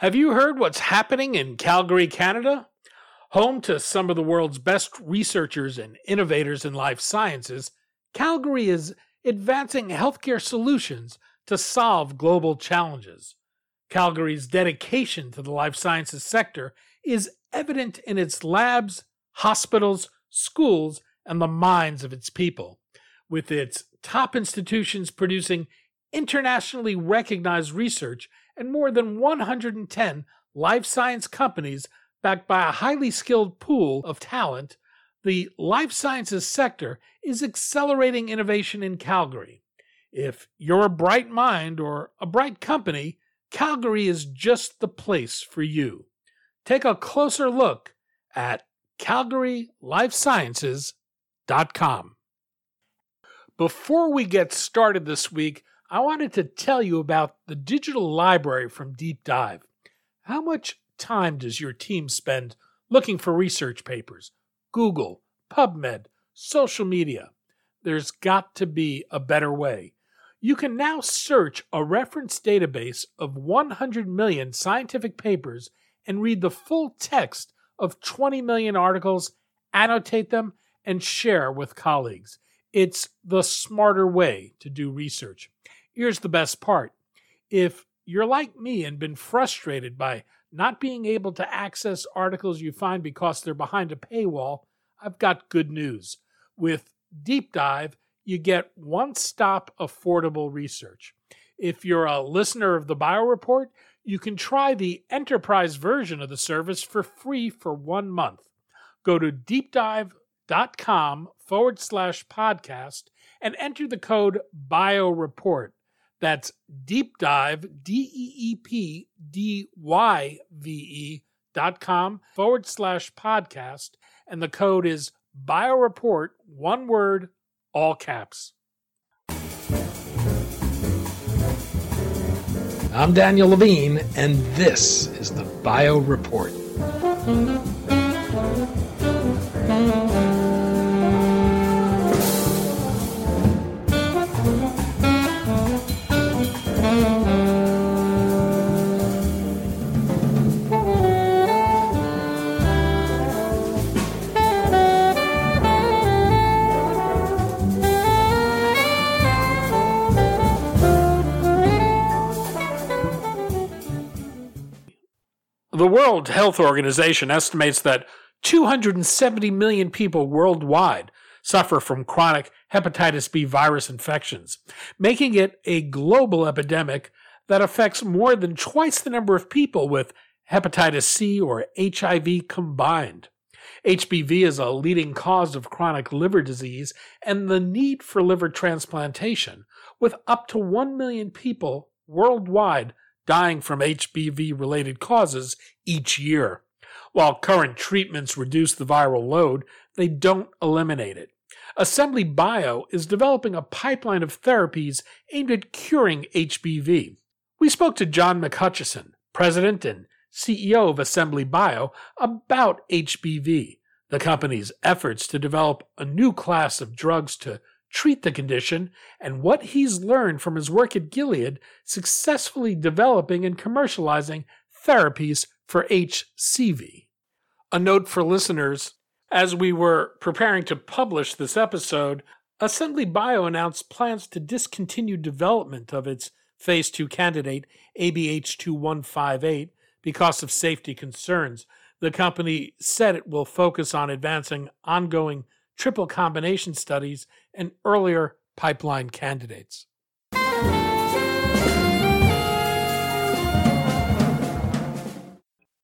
Have you heard what's happening in Calgary, Canada? Home to some of the world's best researchers and innovators in life sciences, Calgary is advancing healthcare solutions to solve global challenges. Calgary's dedication to the life sciences sector is evident in its labs, hospitals, schools, and the minds of its people, with its top institutions producing internationally recognized research and more than 110 life science companies backed by a highly skilled pool of talent, the life sciences sector is accelerating innovation in Calgary. If you're a bright mind or a bright company, Calgary is just the place for you. Take a closer look at calgarylifesciences.com. Before we get started this week, I wanted to tell you about the digital library from DeepDyve. How much time does your team spend looking for research papers? Google, PubMed, social media. There's got to be a better way. You can now search a reference database of 100 million scientific papers and read the full text of 20 million articles, annotate them, and share with colleagues. It's the smarter way to do research. Here's the best part if you're like me and been frustrated by not being able to access articles you find because they're behind a paywall, I've got good news. With DeepDyve, you get one stop affordable research. If you're a listener of the Bio Report, you can try the enterprise version of the service for free for one month. Go to deepdyve.com forward slash podcast and enter the code BioReport. That's DeepDyve, D E E P D Y V E dot com forward slash podcast. And the code is BioReport, one word, all caps. I'm Daniel Levine, and this is the Bio Report. The World Health Organization estimates that 270 million people worldwide suffer from chronic hepatitis B virus infections, making it a global epidemic that affects more than twice the number of people with hepatitis C or HIV combined. HBV is a leading cause of chronic liver disease and the need for liver transplantation, with up to 1 million people worldwide dying from HBV related causes each year. While current treatments reduce the viral load, they don't eliminate it. Assembly Bio is developing a pipeline of therapies aimed at curing HBV. We spoke to John McHutchison, president and CEO of Assembly Bio, about HBV, the company's efforts to develop a new class of drugs to treat the condition, and what he's learned from his work at Gilead successfully developing and commercializing therapies for HCV. A note for listeners as we were preparing to publish this episode, Assembly Bio announced plans to discontinue development of its phase 2 candidate ABI-H2158 because of safety concerns. The company said it will focus on advancing ongoing triple combination studies, and earlier pipeline candidates.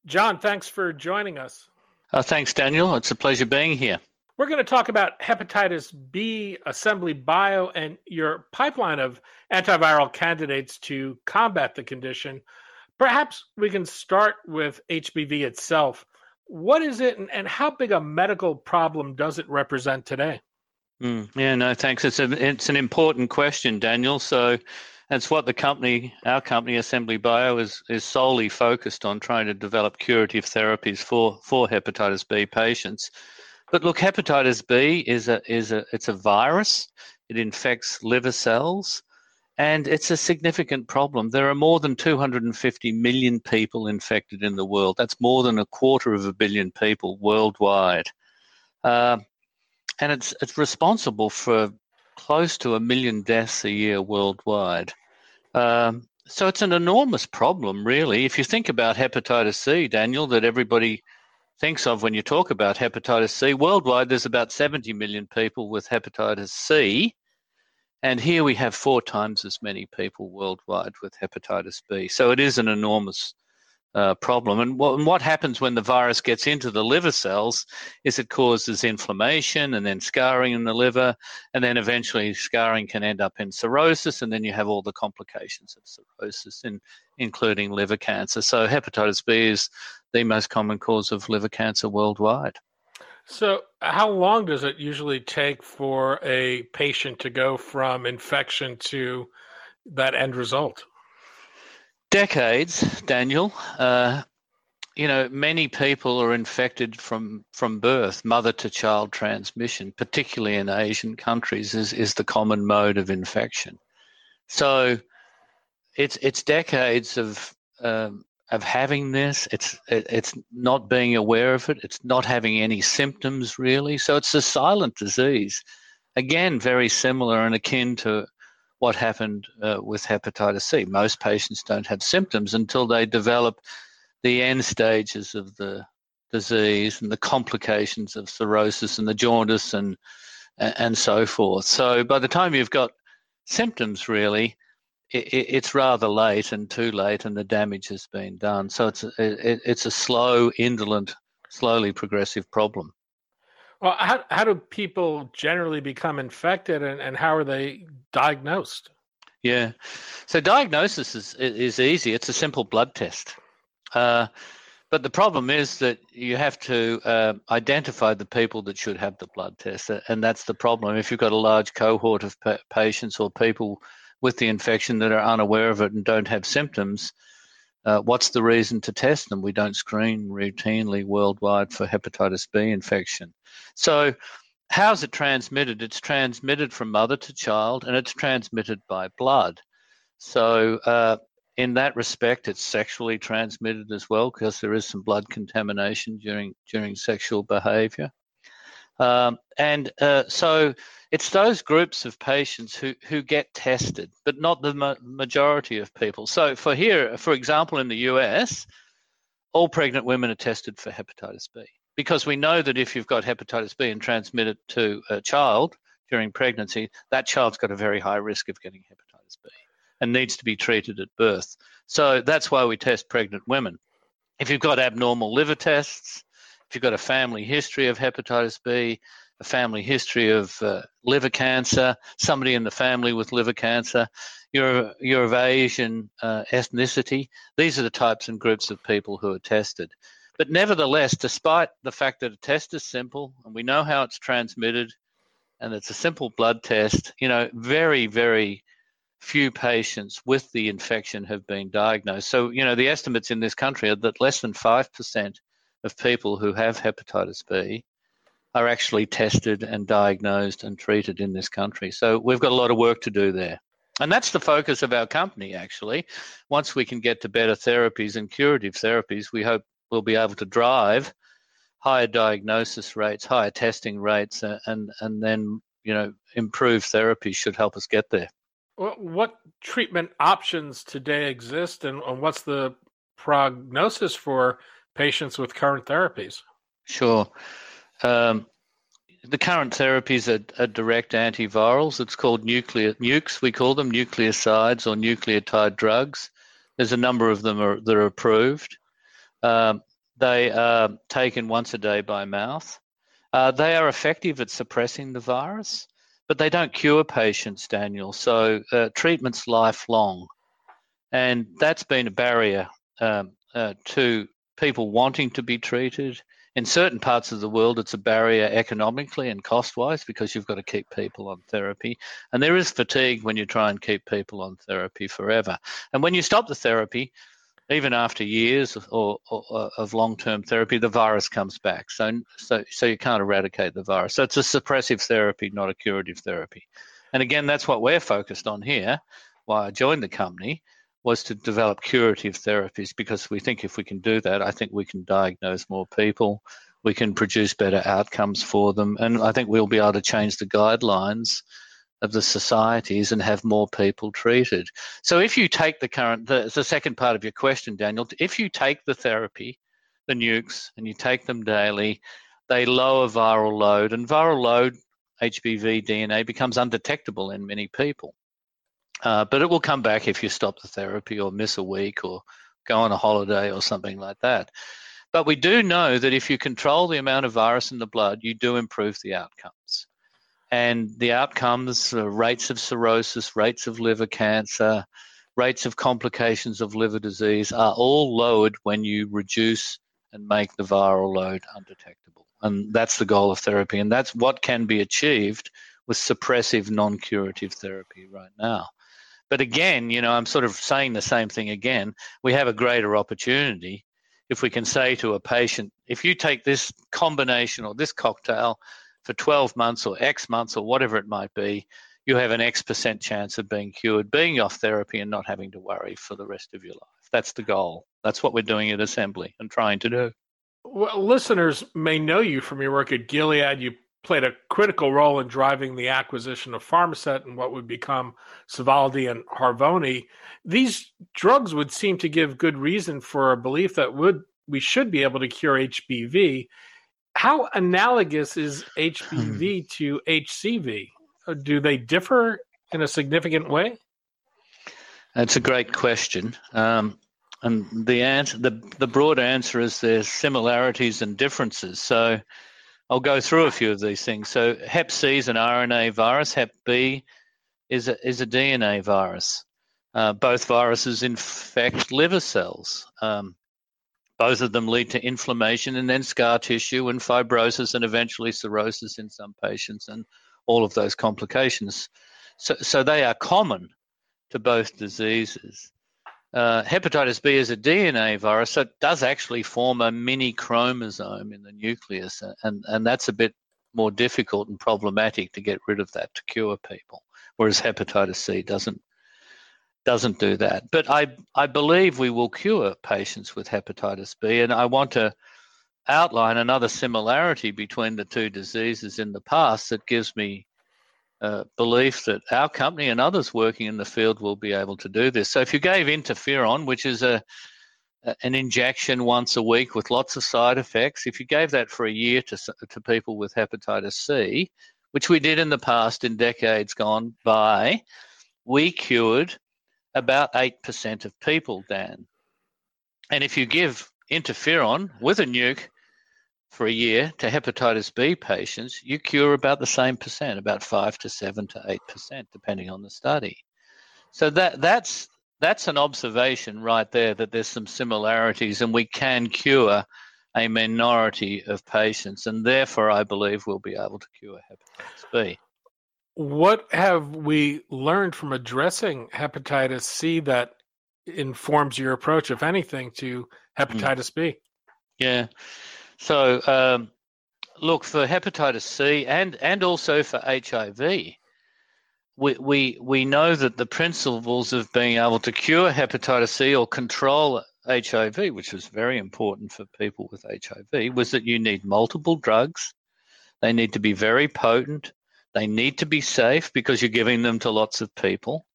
John, thanks for joining us. Uh, thanks, Daniel. It's a pleasure being here. We're going to talk about hepatitis B, Assembly Bio, and your pipeline of antiviral candidates to combat the condition. Perhaps we can start with HBV itself. What is it, and, and how big a medical problem does it represent today? Mm, yeah, no, thanks. It's a it's an important question, Daniel. So that's what the company, our company, Assembly Bio, is is solely focused on trying to develop curative therapies for for hepatitis B patients. But look, hepatitis B is a is a it's a virus. It infects liver cells. And it's a significant problem. There are more than 250 million people infected in the world. That's more than a quarter of a billion people worldwide. Uh, and it's, it's responsible for close to a million deaths a year worldwide. Um, so it's an enormous problem, really. If you think about hepatitis C, Daniel, that everybody thinks of when you talk about hepatitis C, worldwide there's about 70 million people with hepatitis C. And here we have four times as many people worldwide with hepatitis B. So it is an enormous uh, problem. And what, and what, happens when the virus gets into the liver cells is it causes inflammation and then scarring in the liver, and then eventually scarring can end up in cirrhosis, and then you have all the complications of cirrhosis, in, including liver cancer. So hepatitis B is the most common cause of liver cancer worldwide. So, how long does it usually take for a patient to go from infection to that end result? decades, Daniel, uh, you know, many people are infected from from birth, mother to child transmission, particularly in Asian countries, is is the common mode of infection. So, it's it's decades of um, of having this. It's it, it's not being aware of it. It's not having any symptoms really. So it's a silent disease. Again, very similar and akin to what happened uh, with hepatitis C. Most patients don't have symptoms until they develop the end stages of the disease and the complications of cirrhosis and the jaundice and and so forth. So by the time you've got symptoms, really, it, it's rather late and too late, and the damage has been done. So it's a, it, it's a slow, indolent, slowly progressive problem. Well, how how do people generally become infected, and, and how are they diagnosed? Yeah, so diagnosis is is easy. It's a simple blood test, uh, but the problem is that you have to uh, identify the people that should have the blood test, and that's the problem. If you've got a large cohort of pa- patients or people with the infection that are unaware of it and don't have symptoms, uh, what's the reason to test them? We don't screen routinely worldwide for hepatitis B infection. So, how's it transmitted? It's transmitted from mother to child and it's transmitted by blood. So, uh, in that respect, it's sexually transmitted as well because there is some blood contamination during during sexual behavior. Um, and uh, so it's those groups of patients who, who get tested, but not the ma- majority of people. So for here, for example, in the US, all pregnant women are tested for hepatitis B because we know that if you've got hepatitis B and transmit it to a child during pregnancy, that child's got a very high risk of getting hepatitis B and needs to be treated at birth. So that's why we test pregnant women. If you've got abnormal liver tests, if you've got a family history of hepatitis B, a family history of uh, liver cancer, somebody in the family with liver cancer, you're, you're of Asian uh, ethnicity. These are the types and groups of people who are tested. But nevertheless, despite the fact that a test is simple and we know how it's transmitted and it's a simple blood test, you know, very, very few patients with the infection have been diagnosed. So, you know, the estimates in this country are that less than 5% of people who have hepatitis B are actually tested and diagnosed and treated in this country. So we've got a lot of work to do there. And that's the focus of our company, actually. Once we can get to better therapies and curative therapies, we hope we'll be able to drive higher diagnosis rates, higher testing rates, uh, and, and then, you know, improved therapies should help us get there. What treatment options today exist, and what's the prognosis for patients with current therapies? Sure. Um, the current therapies are, are, direct antivirals. It's called nuclear nukes. We call them nucleosides or nucleotide drugs. There's a number of them are, that are approved. Um, they are taken once a day by mouth. Uh, they are effective at suppressing the virus, but they don't cure patients, Daniel. So uh, treatment's lifelong, and that's been a barrier um, uh, to people wanting to be treated in certain parts of the world, it's a barrier economically and cost wise because you've got to keep people on therapy. And there is fatigue when you try and keep people on therapy forever. And when you stop the therapy, even after years or, or uh, of long-term therapy, the virus comes back. So, so, so you can't eradicate the virus. So it's a suppressive therapy, not a curative therapy. And again, that's what we're focused on here. why I joined the company was to develop curative therapies because we think if we can do that, I think we can diagnose more people, we can produce better outcomes for them, and I think we'll be able to change the guidelines of the societies and have more people treated. So if you take the current, the, the second part of your question, Daniel, if you take the therapy, the nukes, and you take them daily, they lower viral load, and viral load, HBV DNA, becomes undetectable in many people. Uh, but it will come back if you stop the therapy or miss a week or go on a holiday or something like that. But we do know that if you control the amount of virus in the blood, you do improve the outcomes. And the outcomes, uh, rates of cirrhosis, rates of liver cancer, rates of complications of liver disease are all lowered when you reduce and make the viral load undetectable. And that's the goal of therapy. And that's what can be achieved with suppressive non curative therapy right now. But again, you know, I'm sort of saying the same thing again. We have a greater opportunity if we can say to a patient, if you take this combination or this cocktail for 12 months or X months or whatever it might be, you have an X percent chance of being cured, being off therapy, and not having to worry for the rest of your life. That's the goal. That's what we're doing at Assembly and trying to do. Well, listeners may know you from your work at Gilead. You played a critical role in driving the acquisition of Pharmasset and what would become Sovaldi and Harvoni. These drugs would seem to give good reason for a belief that would we should be able to cure HBV. How analogous is HBV hmm. to HCV? Uh, do they differ in a significant way? That's a great question. Um, and the answer, the, the broad answer is there's similarities and differences. So I'll go through a few of these things. So Hep C is an RNA virus. Hep B is a, is a DNA virus. Uh, both viruses infect liver cells. Um, both of them lead to inflammation and then scar tissue and fibrosis and eventually cirrhosis in some patients and all of those complications. So, so they are common to both diseases. Uh, hepatitis B is a DNA virus, so it does actually form a mini chromosome in the nucleus, and, and that's a bit more difficult and problematic to get rid of that to cure people, whereas hepatitis C doesn't doesn't do that. But I I believe we will cure patients with hepatitis B, and I want to outline another similarity between the two diseases in the past that gives me belief that our company and others working in the field will be able to do this. So if you gave interferon, which is a an injection once a week with lots of side effects, if you gave that for a year to to people with hepatitis C, which we did in the past in decades gone by, we cured about 8% of people, Dan. And if you give interferon with a nuke for a year to hepatitis B patients, you cure about the same percent, about five to seven to eight percent, depending on the study. So that that's that's an observation right there that there's some similarities, and we can cure a minority of patients, and therefore I believe we'll be able to cure hepatitis B. What have we learned from addressing hepatitis C that informs your approach, if anything, to hmm. hepatitis mm. B? Yeah. So, um, look for hepatitis C and and also for HIV. We, we we know that the principles of being able to cure hepatitis C or control HIV, which was very important for people with HIV, was that you need multiple drugs. They need to be very potent. They need to be safe because you're giving them to lots of people.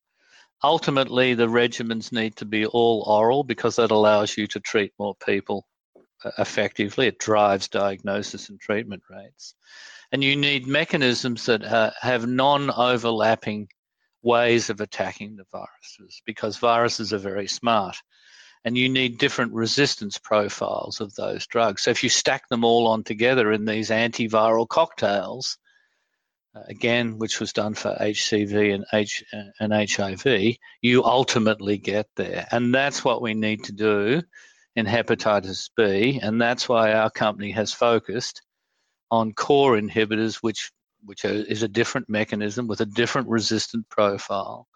Ultimately, the regimens need to be all oral because that allows you to treat more people effectively. It drives diagnosis and treatment rates. And you need mechanisms that uh, have non overlapping ways of attacking the viruses because viruses are very smart. And you need different resistance profiles of those drugs. So if you stack them all on together in these antiviral cocktails, uh, again, which was done for HCV and, H, and HIV, you ultimately get there. And that's what we need to do in hepatitis B, and that's why our company has focused on core inhibitors, which which is a different mechanism with a different resistant profile,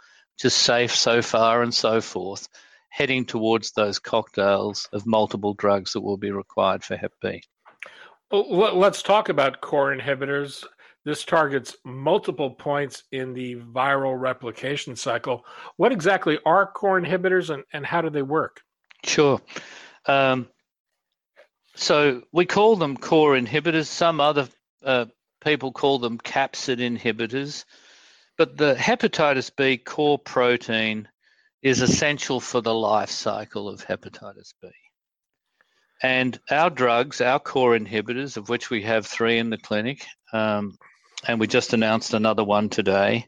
is safe so far and so forth, heading towards those cocktails of multiple drugs that will be required for Hep B. Well, let's talk about core inhibitors. This targets multiple points in the viral replication cycle. What exactly are core inhibitors and, and how do they work? Sure. Um, so we call them core inhibitors. Some other uh, people call them capsid inhibitors. But the hepatitis B core protein is essential for the life cycle of hepatitis B. And our drugs, our core inhibitors, of which we have three in the clinic, um, and we just announced another one today,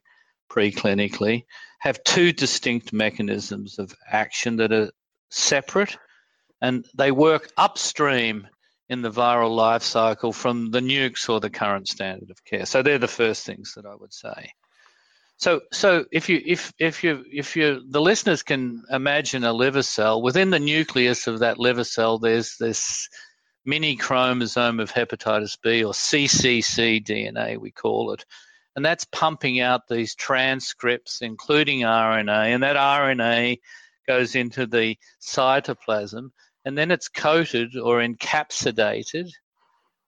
preclinically, have two distinct mechanisms of action that are separate and they work upstream in the viral life cycle from the nukes or the current standard of care. So they're the first things that I would say. So, so if you if if you if you the listeners can imagine a liver cell within the nucleus of that liver cell, there's this mini chromosome of hepatitis B or CCC DNA, we call it, and that's pumping out these transcripts, including RNA, and that RNA goes into the cytoplasm, and then it's coated or encapsulated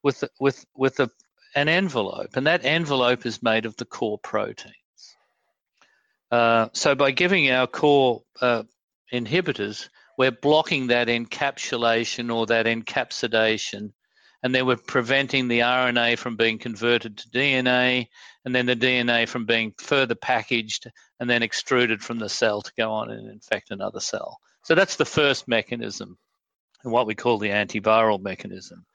with with with a, an envelope, and that envelope is made of the core proteins. Uh, so by giving our core uh, inhibitors, we're blocking that encapsulation or that encapsidation, and then we're preventing the RNA from being converted to DNA, and then the DNA from being further packaged and then extruded from the cell to go on and infect another cell. So that's the first mechanism, and what we call the antiviral mechanism.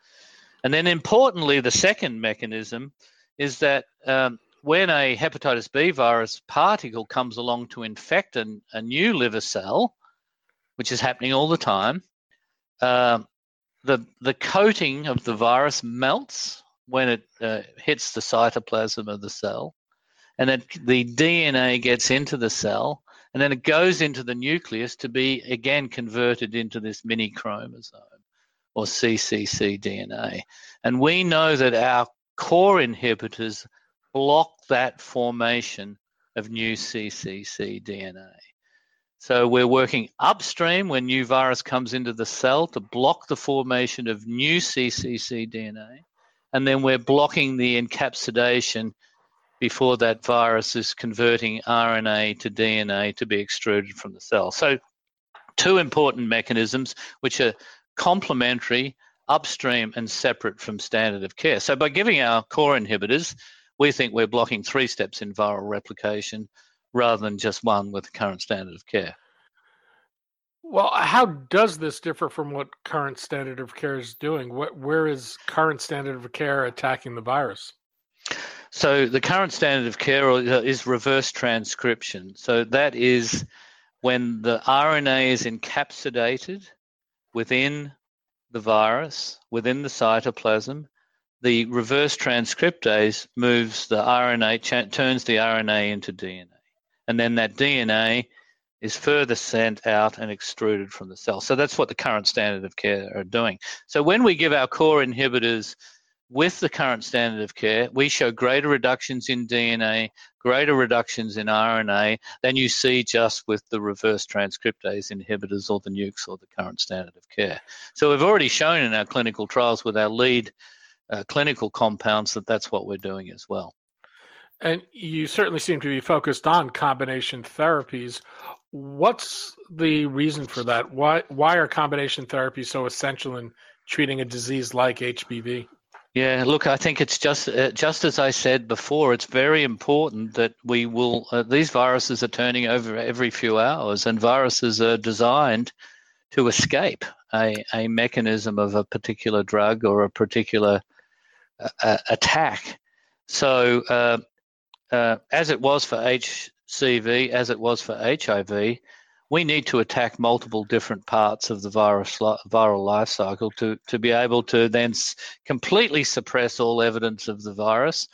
And then importantly, the second mechanism is that um, when a hepatitis B virus particle comes along to infect an, a new liver cell, which is happening all the time, uh, the the coating of the virus melts when it uh, hits the cytoplasm of the cell, and then the DNA gets into the cell, and then it goes into the nucleus to be again converted into this mini chromosome or CCC DNA. And we know that our core inhibitors block that formation of new CCC DNA. So we're working upstream when new virus comes into the cell to block the formation of new CCC DNA, and then we're blocking the encapsulation before that virus is converting RNA to DNA to be extruded from the cell. So two important mechanisms which are complementary, upstream and separate from standard of care. So by giving our core inhibitors, we think we're blocking three steps in viral replication rather than just one with the current standard of care. Well, how does this differ from what current standard of care is doing? What, where is current standard of care attacking the virus? So, the current standard of care uh, is reverse transcription. So, that is when the RNA is encapsulated within the virus, within the cytoplasm, the reverse transcriptase moves the RNA, turns the RNA into DNA. And then that DNA is further sent out and extruded from the cell. So that's what the current standard of care are doing. So when we give our core inhibitors with the current standard of care, we show greater reductions in DNA, greater reductions in RNA than you see just with the reverse transcriptase inhibitors or the nukes or the current standard of care. So we've already shown in our clinical trials with our lead uh, clinical compounds that that's what we're doing as well. And you certainly seem to be focused on combination therapies. What's the reason for that? Why why are combination therapies so essential in treating a disease like HBV? Yeah, look, I think it's just uh, just as I said before. It's very important that we will. Uh, these viruses are turning over every few hours, and viruses are designed to escape a, a mechanism of a particular drug or a particular uh, attack. So, uh, as it was for HCV, as it was for HIV, we need to attack multiple different parts of the virus viral life cycle to, to be able to then completely suppress all evidence of the virus,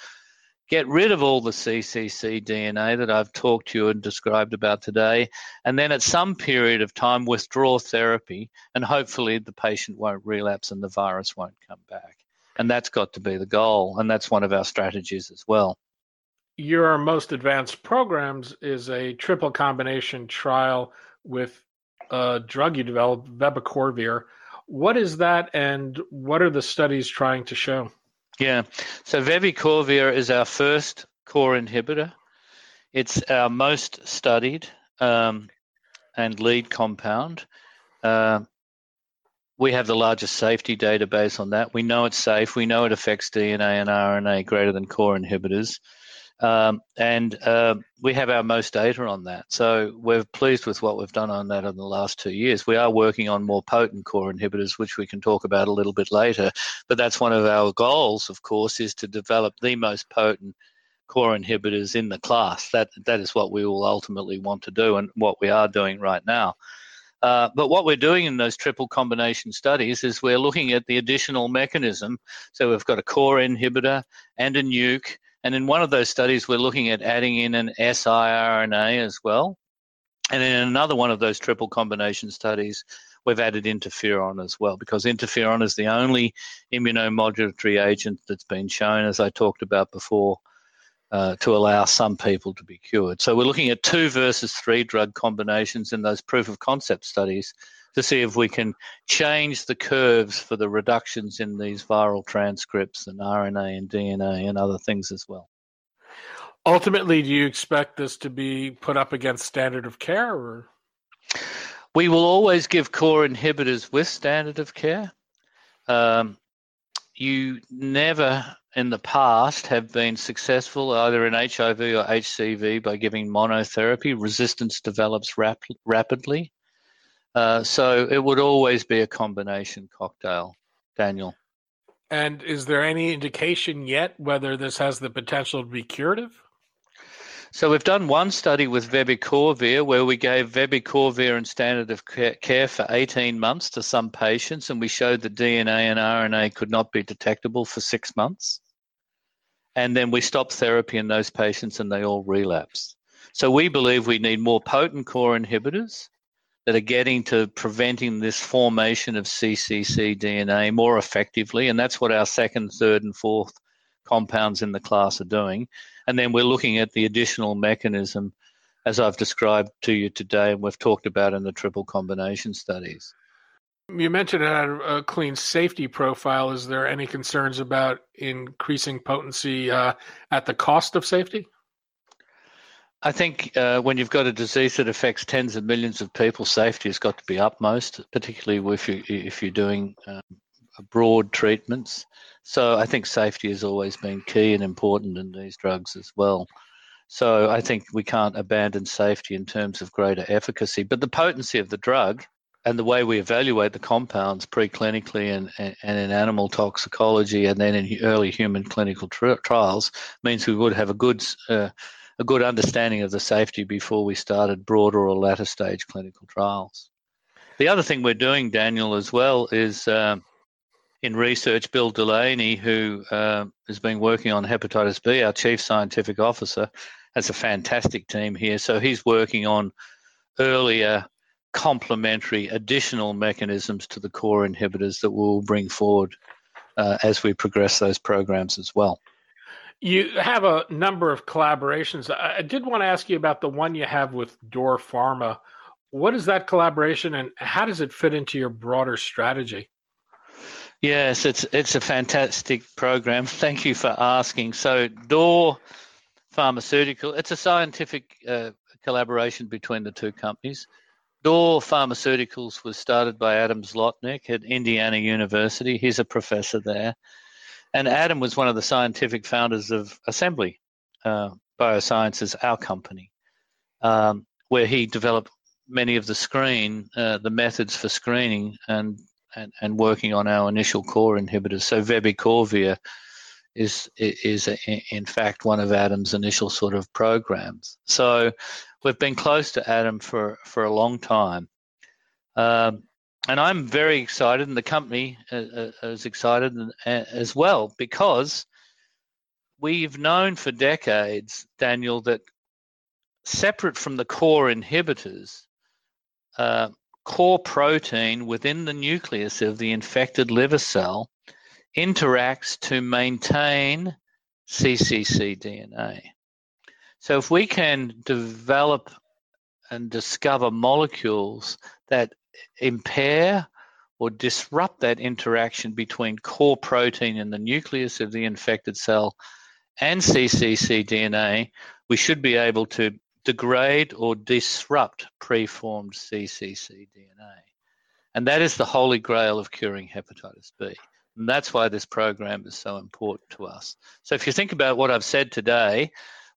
get rid of all the CCC DNA that I've talked to you and described about today, and then at some period of time withdraw therapy, and hopefully the patient won't relapse and the virus won't come back. And that's got to be the goal. And that's one of our strategies as well. Your most advanced programs is a triple combination trial with a drug you developed, vebicorvir. What is that, and what are the studies trying to show? Yeah. So vebicorvir is our first core inhibitor. It's our most studied um, and lead compound. Uh, we have the largest safety database on that. We know it's safe. We know it affects DNA and RNA greater than core inhibitors. Um, and uh, we have our most data on that. So we're pleased with what we've done on that in the last two years. We are working on more potent core inhibitors, which we can talk about a little bit later. But that's one of our goals, of course, is to develop the most potent core inhibitors in the class. That that is what we will ultimately want to do, and what we are doing right now. Uh, but what we're doing in those triple combination studies is we're looking at the additional mechanism. So we've got a core inhibitor and a nuke and in one of those studies, we're looking at adding in an siRNA as well. And in another one of those triple combination studies, we've added interferon as well, because interferon is the only immunomodulatory agent that's been shown, as I talked about before, uh, to allow some people to be cured. So we're looking at two versus three drug combinations in those proof of concept studies to see if we can change the curves for the reductions in these viral transcripts and RNA and DNA and other things as well. Ultimately, do you expect this to be put up against standard of care or? We will always give core inhibitors with standard of care. Um, you never in the past have been successful either in HIV or HCV by giving monotherapy. Resistance develops rap- rapidly. Uh, so it would always be a combination cocktail, Daniel. And is there any indication yet whether this has the potential to be curative? So we've done one study with vebicorvir where we gave vebicorvir and standard of care for 18 months to some patients, and we showed that DNA and RNA could not be detectable for six months. And then we stopped therapy in those patients and they all relapsed. So we believe we need more potent core inhibitors that are getting to preventing this formation of CCC DNA more effectively. And that's what our second, third, and fourth compounds in the class are doing. And then we're looking at the additional mechanism, as I've described to you today, and we've talked about in the triple combination studies. You mentioned it had a clean safety profile. Is there any concerns about increasing potency uh, at the cost of safety? I think uh, when you've got a disease that affects tens of millions of people, safety has got to be upmost, particularly if you if you're doing um, broad treatments. So I think safety has always been key and important in these drugs as well. So I think we can't abandon safety in terms of greater efficacy, but the potency of the drug and the way we evaluate the compounds preclinically and, and, in animal toxicology and then in early human clinical tri- trials means we would have a good uh, a good understanding of the safety before we started broader or latter stage clinical trials. The other thing we're doing, Daniel, as well, is um, in research, Bill Delaney, who uh, has been working on hepatitis B, our chief scientific officer, has a fantastic team here. So he's working on earlier complementary additional mechanisms to the core inhibitors that we'll bring forward uh, as we progress those programs as well. You have a number of collaborations. I did want to ask you about the one you have with Door Pharma. What is that collaboration and how does it fit into your broader strategy? Yes, it's it's a fantastic program. Thank you for asking. So Door Pharmaceutical, it's a scientific uh, collaboration between the two companies. Door Pharmaceuticals was started by Adam Zlotnick at Indiana University. He's a professor there. And Adam was one of the scientific founders of Assembly uh, Biosciences, our company, um, where he developed many of the screen, uh, the methods for screening and, and, and working on our initial core inhibitors. So vebicorvir is is in fact one of Adam's initial sort of programs. So we've been close to Adam for for a long time. Um, and I'm very excited, and the company uh, uh, is excited as well because we've known for decades, Daniel, that separate from the core inhibitors, uh, core protein within the nucleus of the infected liver cell interacts to maintain CCC DNA. So if we can develop and discover molecules that impair or disrupt that interaction between core protein in the nucleus of the infected cell and cccDNA, we should be able to degrade or disrupt preformed cccDNA. And that is the holy grail of curing hepatitis B. And that's why this program is so important to us. So if you think about what I've said today,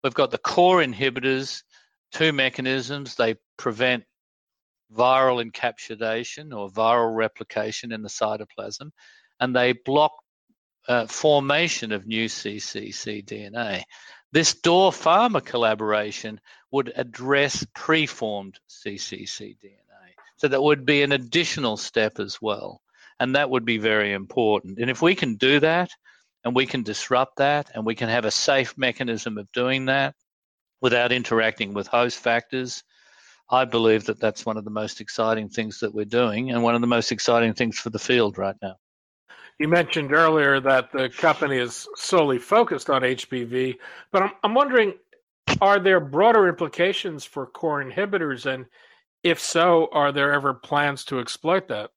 we've got the core inhibitors, two mechanisms. They prevent viral encapsulation or viral replication in the cytoplasm, and they block uh, formation of new cccDNA. This Door Pharma collaboration would address preformed cccDNA. So that would be an additional step as well. And that would be very important. And if we can do that, and we can disrupt that, and we can have a safe mechanism of doing that without interacting with host factors, I believe that that's one of the most exciting things that we're doing and one of the most exciting things for the field right now. You mentioned earlier that the company is solely focused on HBV, but I'm, I'm wondering are there broader implications for core inhibitors? And if so, are there ever plans to exploit that?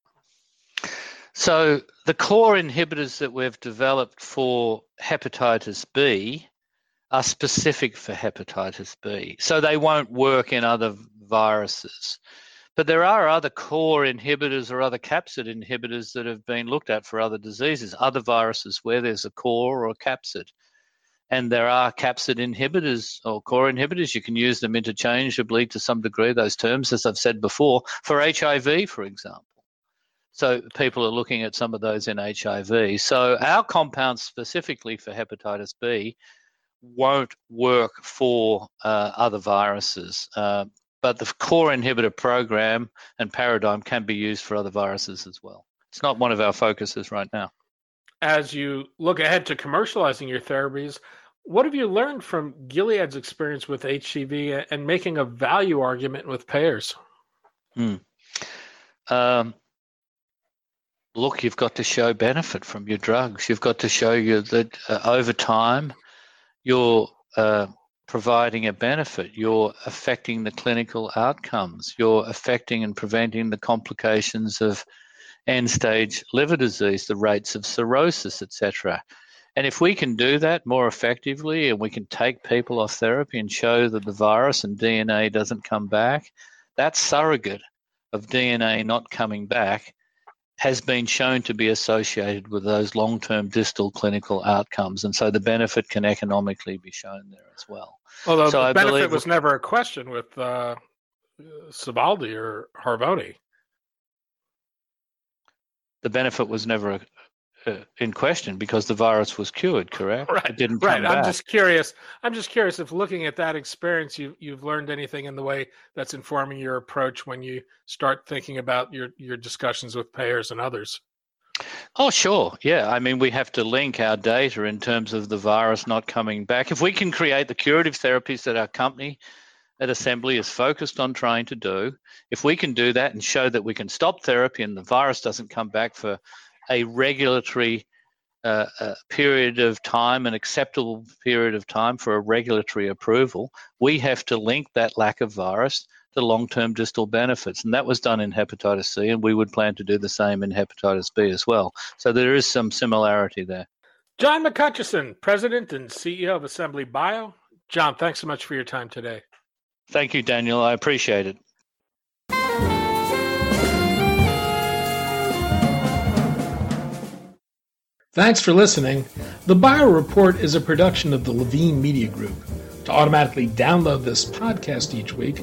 So, the core inhibitors that we've developed for hepatitis B are specific for hepatitis B. So, they won't work in other viruses. But there are other core inhibitors or other capsid inhibitors that have been looked at for other diseases, other viruses where there's a core or a capsid. And there are capsid inhibitors or core inhibitors. You can use them interchangeably to some degree, those terms, as I've said before, for HIV, for example. So people are looking at some of those in HIV. So our compounds specifically for hepatitis B won't work for uh, other viruses. Uh, but the core inhibitor program and paradigm can be used for other viruses as well. It's not one of our focuses right now. As you look ahead to commercializing your therapies, what have you learned from Gilead's experience with HCV and making a value argument with payers? Hmm. Um, look, you've got to show benefit from your drugs. You've got to show you that uh, over time, you're uh, providing a benefit. You're affecting the clinical outcomes. You're affecting and preventing the complications of end stage liver disease, the rates of cirrhosis, etc. And if we can do that more effectively and we can take people off therapy and show that the virus and DNA doesn't come back, that surrogate of DNA not coming back has been shown to be associated with those long term distal clinical outcomes. And so the benefit can economically be shown there as well. Although so the I benefit was never a question with uh, or Harvoni. The benefit was never uh, in question because the virus was cured, correct? Right. It didn't right. I'm just curious. I'm just curious if looking at that experience, you you've learned anything in the way that's informing your approach when you start thinking about your your discussions with payers and others. Oh, sure. Yeah. I mean, we have to link our data in terms of the virus not coming back. If we can create the curative therapies that our company at Assembly is focused on trying to do, if we can do that and show that we can stop therapy and the virus doesn't come back for a regulatory uh, uh, period of time, an acceptable period of time for a regulatory approval, we have to link that lack of virus to long term distal benefits. And that was done in hepatitis C, and we would plan to do the same in hepatitis B as well. So there is some similarity there. John McHutchison, President and CEO of Assembly Bio. John, thanks so much for your time today. Thank you, Daniel. I appreciate it. Thanks for listening. The Bio Report is a production of the Levine Media Group. To automatically download this podcast each week,